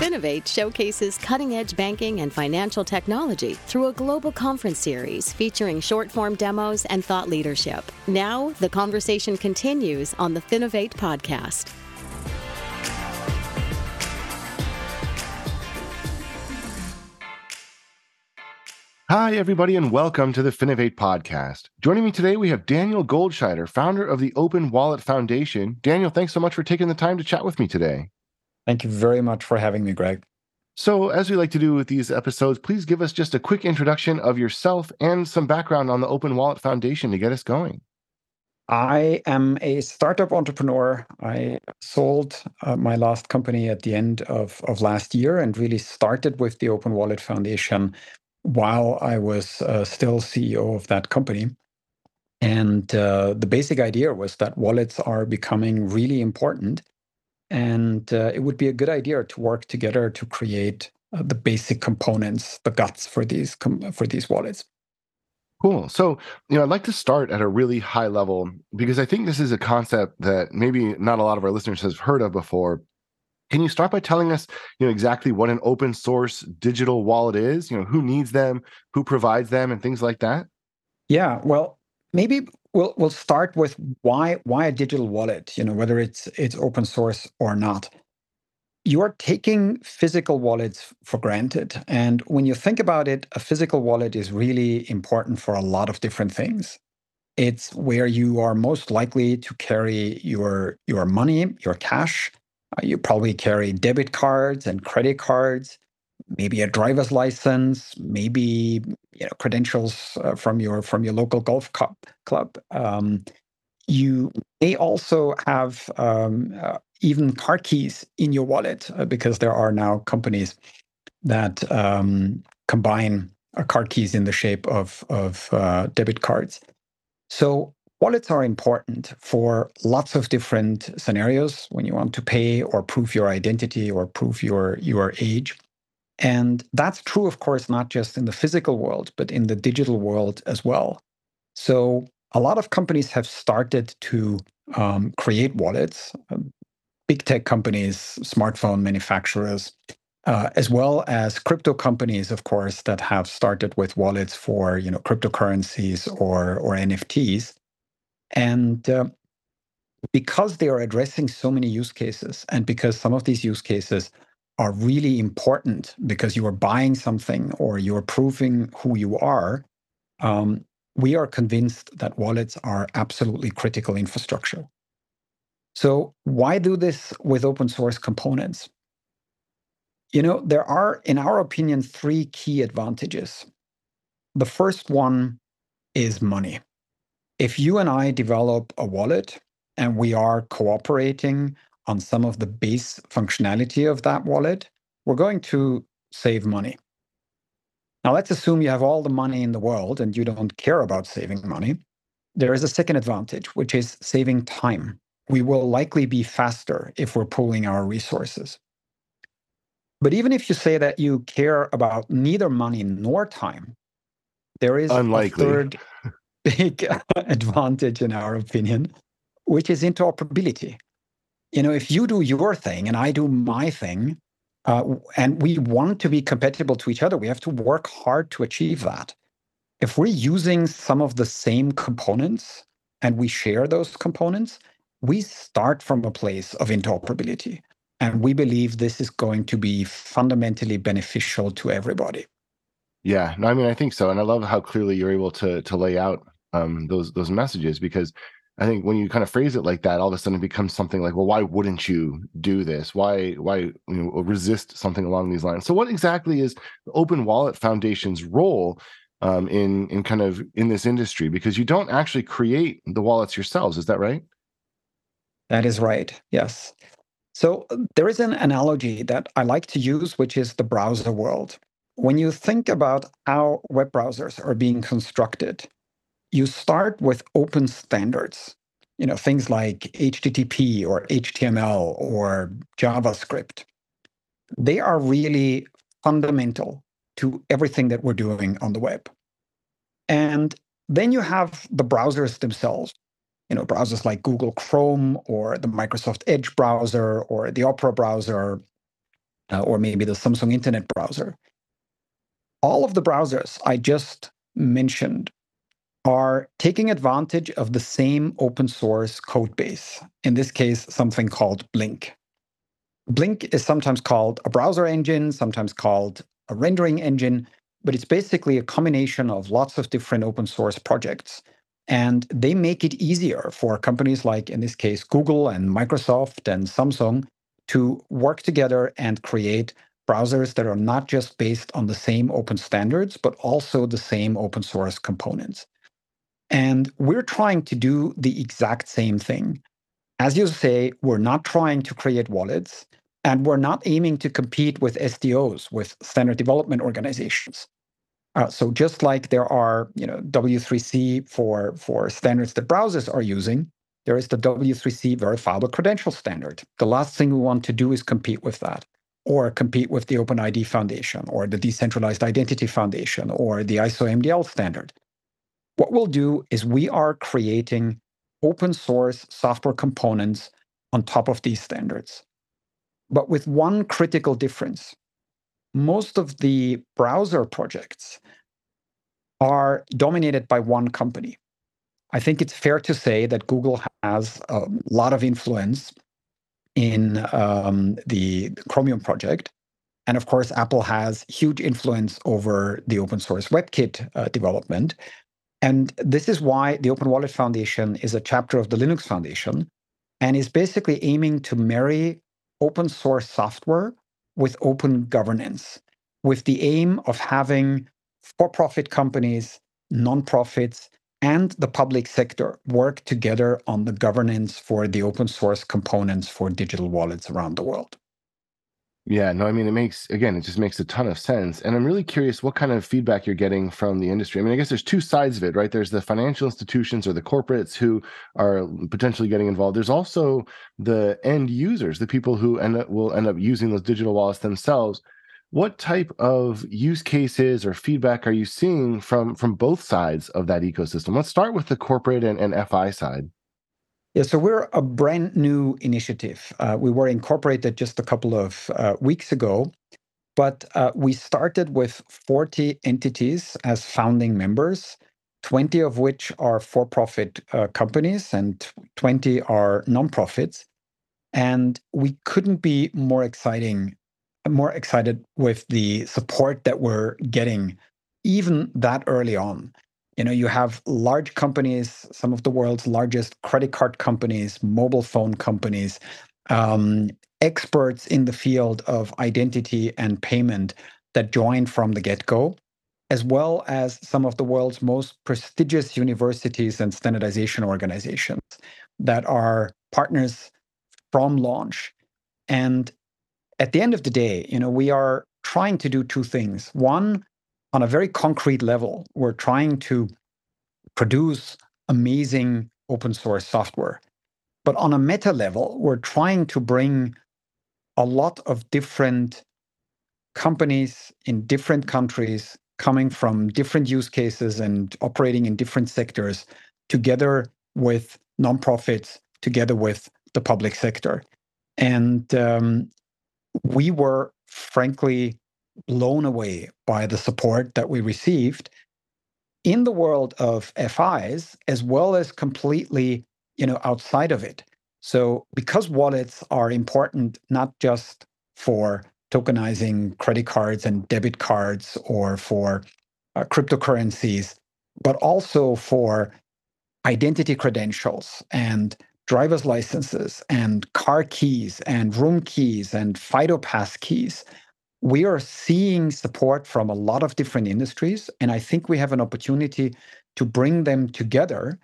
Finovate showcases cutting edge banking and financial technology through a global conference series featuring short form demos and thought leadership. Now, the conversation continues on the Finovate podcast. Hi, everybody, and welcome to the Finovate podcast. Joining me today, we have Daniel Goldscheider, founder of the Open Wallet Foundation. Daniel, thanks so much for taking the time to chat with me today. Thank you very much for having me, Greg. So, as we like to do with these episodes, please give us just a quick introduction of yourself and some background on the Open Wallet Foundation to get us going. I am a startup entrepreneur. I sold uh, my last company at the end of, of last year and really started with the Open Wallet Foundation while I was uh, still CEO of that company. And uh, the basic idea was that wallets are becoming really important. And uh, it would be a good idea to work together to create uh, the basic components, the guts for these com- for these wallets. Cool. So, you know, I'd like to start at a really high level because I think this is a concept that maybe not a lot of our listeners has heard of before. Can you start by telling us, you know, exactly what an open source digital wallet is? You know, who needs them, who provides them, and things like that? Yeah, well, maybe we'll we'll start with why why a digital wallet. You know, whether it's it's open source or not. You are taking physical wallets for granted, and when you think about it, a physical wallet is really important for a lot of different things. It's where you are most likely to carry your your money, your cash uh, you probably carry debit cards and credit cards, maybe a driver's license, maybe you know credentials uh, from your from your local golf club. club. Um, you may also have um, uh, even car keys in your wallet uh, because there are now companies that um, combine uh, car keys in the shape of of uh, debit cards. So Wallets are important for lots of different scenarios when you want to pay or prove your identity or prove your, your age. And that's true, of course, not just in the physical world, but in the digital world as well. So a lot of companies have started to um, create wallets, um, big tech companies, smartphone manufacturers, uh, as well as crypto companies, of course, that have started with wallets for you know cryptocurrencies or or NFTs. And uh, because they are addressing so many use cases, and because some of these use cases are really important because you are buying something or you're proving who you are, um, we are convinced that wallets are absolutely critical infrastructure. So, why do this with open source components? You know, there are, in our opinion, three key advantages. The first one is money if you and I develop a wallet and we are cooperating on some of the base functionality of that wallet, we're going to save money. Now, let's assume you have all the money in the world and you don't care about saving money. There is a second advantage, which is saving time. We will likely be faster if we're pooling our resources. But even if you say that you care about neither money nor time, there is Unlikely. a third big advantage, in our opinion, which is interoperability. You know, if you do your thing and I do my thing, uh, and we want to be compatible to each other, we have to work hard to achieve that. If we're using some of the same components and we share those components, we start from a place of interoperability. And we believe this is going to be fundamentally beneficial to everybody. Yeah, no, I mean, I think so, and I love how clearly you're able to to lay out um, those those messages because I think when you kind of phrase it like that, all of a sudden it becomes something like, well, why wouldn't you do this? Why why you know, resist something along these lines? So, what exactly is the Open Wallet Foundation's role um, in in kind of in this industry? Because you don't actually create the wallets yourselves, is that right? That is right. Yes. So there is an analogy that I like to use, which is the browser world when you think about how web browsers are being constructed, you start with open standards, you know, things like HTTP or HTML or JavaScript. They are really fundamental to everything that we're doing on the web. And then you have the browsers themselves, you know, browsers like Google Chrome or the Microsoft Edge browser or the Opera browser uh, or maybe the Samsung Internet browser. All of the browsers I just mentioned are taking advantage of the same open source code base, in this case, something called Blink. Blink is sometimes called a browser engine, sometimes called a rendering engine, but it's basically a combination of lots of different open source projects. And they make it easier for companies like, in this case, Google and Microsoft and Samsung to work together and create browsers that are not just based on the same open standards, but also the same open source components. And we're trying to do the exact same thing. As you say, we're not trying to create wallets, and we're not aiming to compete with SDOs, with standard development organizations. Uh, so just like there are, you know, W3C for for standards that browsers are using, there is the W3C verifiable credential standard. The last thing we want to do is compete with that, or compete with the OpenID Foundation, or the Decentralized Identity Foundation, or the ISO MDL standard. What we'll do is we are creating open source software components on top of these standards, but with one critical difference. Most of the browser projects are dominated by one company. I think it's fair to say that Google has a lot of influence in um, the Chromium project. And of course, Apple has huge influence over the open source WebKit uh, development. And this is why the Open Wallet Foundation is a chapter of the Linux Foundation and is basically aiming to marry open source software with open governance, with the aim of having for profit companies, nonprofits, and the public sector work together on the governance for the open source components for digital wallets around the world. Yeah, no, I mean, it makes, again, it just makes a ton of sense. And I'm really curious what kind of feedback you're getting from the industry. I mean, I guess there's two sides of it, right? There's the financial institutions or the corporates who are potentially getting involved. There's also the end users, the people who end up, will end up using those digital wallets themselves. What type of use cases or feedback are you seeing from from both sides of that ecosystem? Let's start with the corporate and, and FI side. Yeah, so we're a brand new initiative. Uh, we were incorporated just a couple of uh, weeks ago, but uh, we started with 40 entities as founding members, 20 of which are for profit uh, companies and 20 are nonprofits. And we couldn't be more exciting, more excited with the support that we're getting even that early on. You know, you have large companies, some of the world's largest credit card companies, mobile phone companies, um, experts in the field of identity and payment that joined from the get go, as well as some of the world's most prestigious universities and standardization organizations that are partners from launch. And at the end of the day, you know, we are trying to do two things. One, on a very concrete level, we're trying to produce amazing open source software. But on a meta level, we're trying to bring a lot of different companies in different countries coming from different use cases and operating in different sectors together with nonprofits, together with the public sector. And um, we were frankly blown away by the support that we received in the world of FIs as well as completely, you know, outside of it. So because wallets are important not just for tokenizing credit cards and debit cards or for uh, cryptocurrencies, but also for identity credentials and driver's licenses and car keys and room keys and FIDO-Pass keys we are seeing support from a lot of different industries. And I think we have an opportunity to bring them together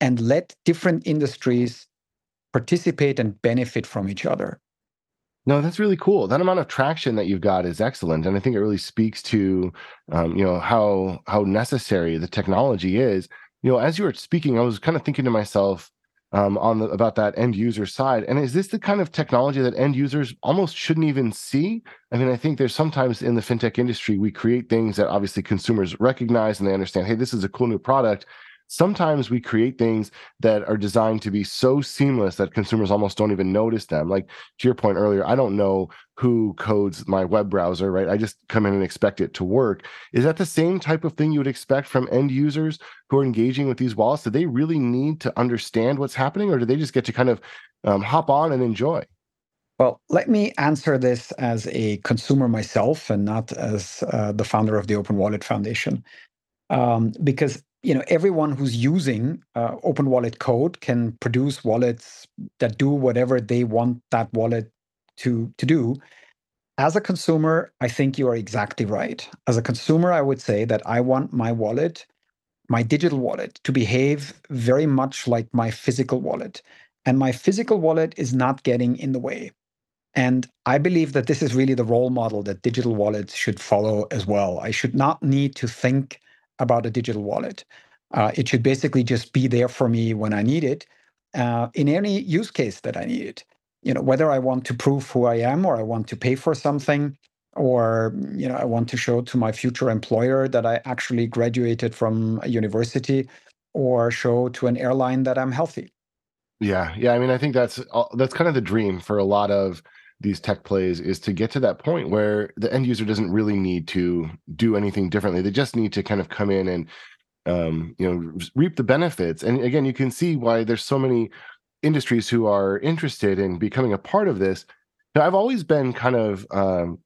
and let different industries participate and benefit from each other. No, that's really cool. That amount of traction that you've got is excellent, and I think it really speaks to, um, you know, how how necessary the technology is. You know, as you were speaking, I was kind of thinking to myself, um, on the, about that end user side. And is this the kind of technology that end users almost shouldn't even see? I mean, I think there's sometimes in the fintech industry we create things that obviously consumers recognize and they understand. Hey, this is a cool new product. Sometimes we create things that are designed to be so seamless that consumers almost don't even notice them. Like to your point earlier, I don't know who codes my web browser, right? I just come in and expect it to work. Is that the same type of thing you would expect from end users who are engaging with these wallets? Do they really need to understand what's happening, or do they just get to kind of um, hop on and enjoy? Well, let me answer this as a consumer myself and not as uh, the founder of the Open Wallet Foundation. Um, because you know everyone who's using uh, open wallet code can produce wallets that do whatever they want that wallet to to do. As a consumer i think you are exactly right. As a consumer i would say that i want my wallet my digital wallet to behave very much like my physical wallet. And my physical wallet is not getting in the way. And I believe that this is really the role model that digital wallets should follow as well. I should not need to think about a digital wallet. Uh, it should basically just be there for me when I need it, uh, in any use case that I need it. You know, whether I want to prove who I am, or I want to pay for something, or you know, I want to show to my future employer that I actually graduated from a university, or show to an airline that I'm healthy. Yeah, yeah. I mean, I think that's uh, that's kind of the dream for a lot of these tech plays is to get to that point where the end user doesn't really need to do anything differently. They just need to kind of come in and um, you know reap the benefits. And again, you can see why there's so many industries who are interested in becoming a part of this. Now, I've always been kind of um,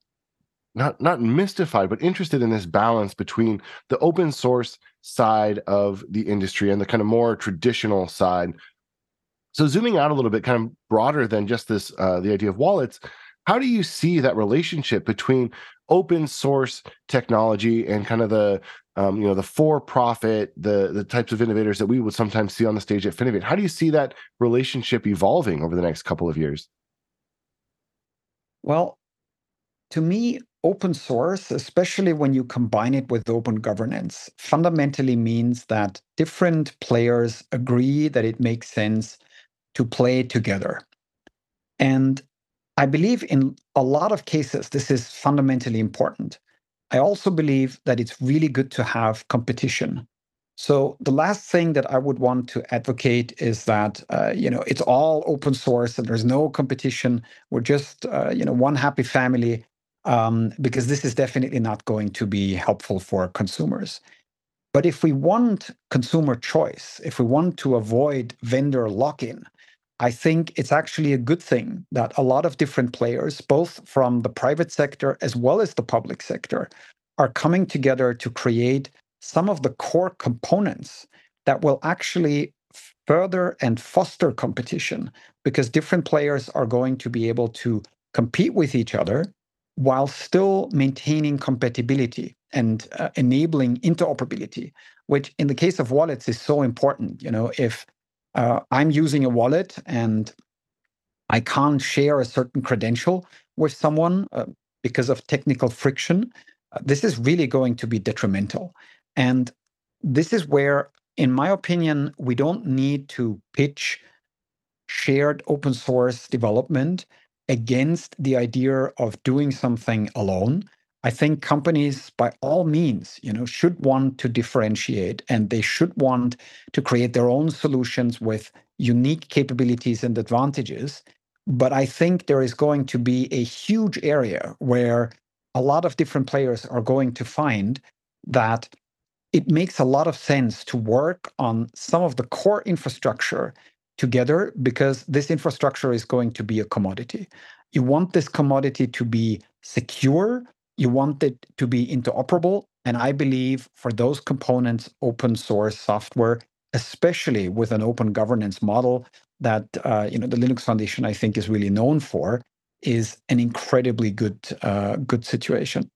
not not mystified, but interested in this balance between the open source side of the industry and the kind of more traditional side so zooming out a little bit, kind of broader than just this, uh, the idea of wallets. How do you see that relationship between open source technology and kind of the um, you know the for-profit the the types of innovators that we would sometimes see on the stage at Finovate? How do you see that relationship evolving over the next couple of years? Well, to me, open source, especially when you combine it with open governance, fundamentally means that different players agree that it makes sense to play together. And I believe in a lot of cases, this is fundamentally important. I also believe that it's really good to have competition. So the last thing that I would want to advocate is that uh, you know it's all open source and there's no competition. We're just uh, you know one happy family um, because this is definitely not going to be helpful for consumers. But if we want consumer choice, if we want to avoid vendor lock-in, I think it's actually a good thing that a lot of different players, both from the private sector as well as the public sector, are coming together to create some of the core components that will actually further and foster competition because different players are going to be able to compete with each other while still maintaining compatibility and uh, enabling interoperability which in the case of wallets is so important you know if uh, I'm using a wallet and I can't share a certain credential with someone uh, because of technical friction, uh, this is really going to be detrimental. And this is where, in my opinion, we don't need to pitch shared open source development against the idea of doing something alone. I think companies, by all means, you know, should want to differentiate and they should want to create their own solutions with unique capabilities and advantages. But I think there is going to be a huge area where a lot of different players are going to find that it makes a lot of sense to work on some of the core infrastructure together because this infrastructure is going to be a commodity. You want this commodity to be secure, you want it to be interoperable. And I believe for those components, open source software, especially with an open governance model that uh, you know the Linux Foundation I think is really known for, is an incredibly good uh, good situation.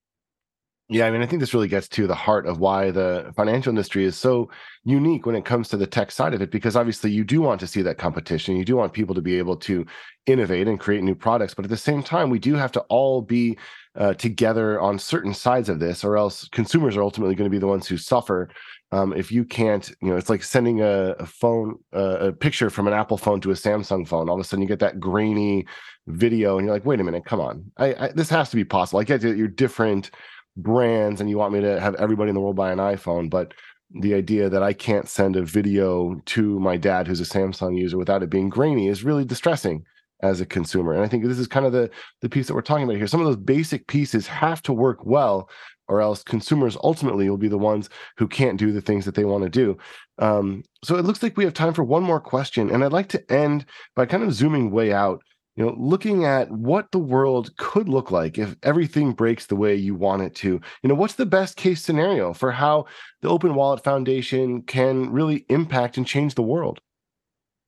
Yeah, I mean, I think this really gets to the heart of why the financial industry is so unique when it comes to the tech side of it, because obviously you do want to see that competition. You do want people to be able to innovate and create new products. But at the same time, we do have to all be uh, together on certain sides of this, or else consumers are ultimately going to be the ones who suffer. Um, if you can't, you know, it's like sending a, a phone, uh, a picture from an Apple phone to a Samsung phone. All of a sudden, you get that grainy video, and you're like, "Wait a minute, come on! I, I, this has to be possible." I get that you're different brands and you want me to have everybody in the world buy an iPhone, but the idea that I can't send a video to my dad who's a Samsung user without it being grainy is really distressing as a consumer. And I think this is kind of the the piece that we're talking about here. Some of those basic pieces have to work well, or else consumers ultimately will be the ones who can't do the things that they want to do. Um, so it looks like we have time for one more question, and I'd like to end by kind of zooming way out. You know, looking at what the world could look like if everything breaks the way you want it to. You know, what's the best case scenario for how the Open Wallet Foundation can really impact and change the world?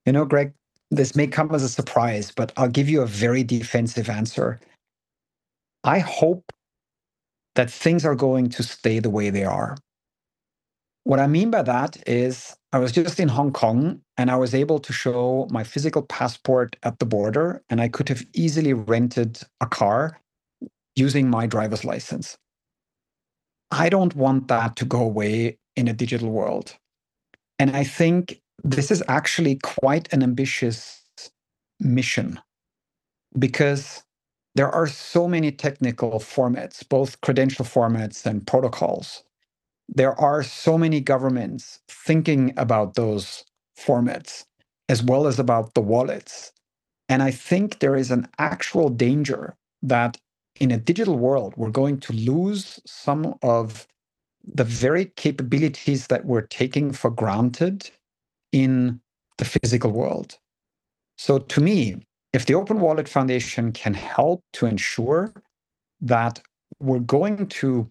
You know, Greg, this may come as a surprise, but I'll give you a very defensive answer. I hope that things are going to stay the way they are. What I mean by that is, I was just in Hong Kong and I was able to show my physical passport at the border, and I could have easily rented a car using my driver's license. I don't want that to go away in a digital world. And I think this is actually quite an ambitious mission because there are so many technical formats, both credential formats and protocols. There are so many governments thinking about those formats as well as about the wallets. And I think there is an actual danger that in a digital world, we're going to lose some of the very capabilities that we're taking for granted in the physical world. So, to me, if the Open Wallet Foundation can help to ensure that we're going to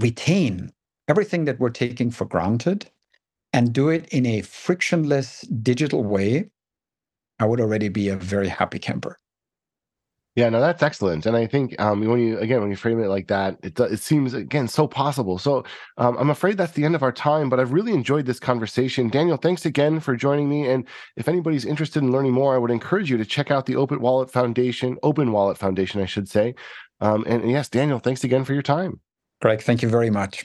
retain everything that we're taking for granted and do it in a frictionless digital way, I would already be a very happy camper. Yeah, no, that's excellent, and I think um, when you again when you frame it like that, it it seems again so possible. So um, I'm afraid that's the end of our time, but I've really enjoyed this conversation. Daniel, thanks again for joining me. And if anybody's interested in learning more, I would encourage you to check out the Open Wallet Foundation, Open Wallet Foundation, I should say. Um, and, and yes, Daniel, thanks again for your time. Greg, thank you very much.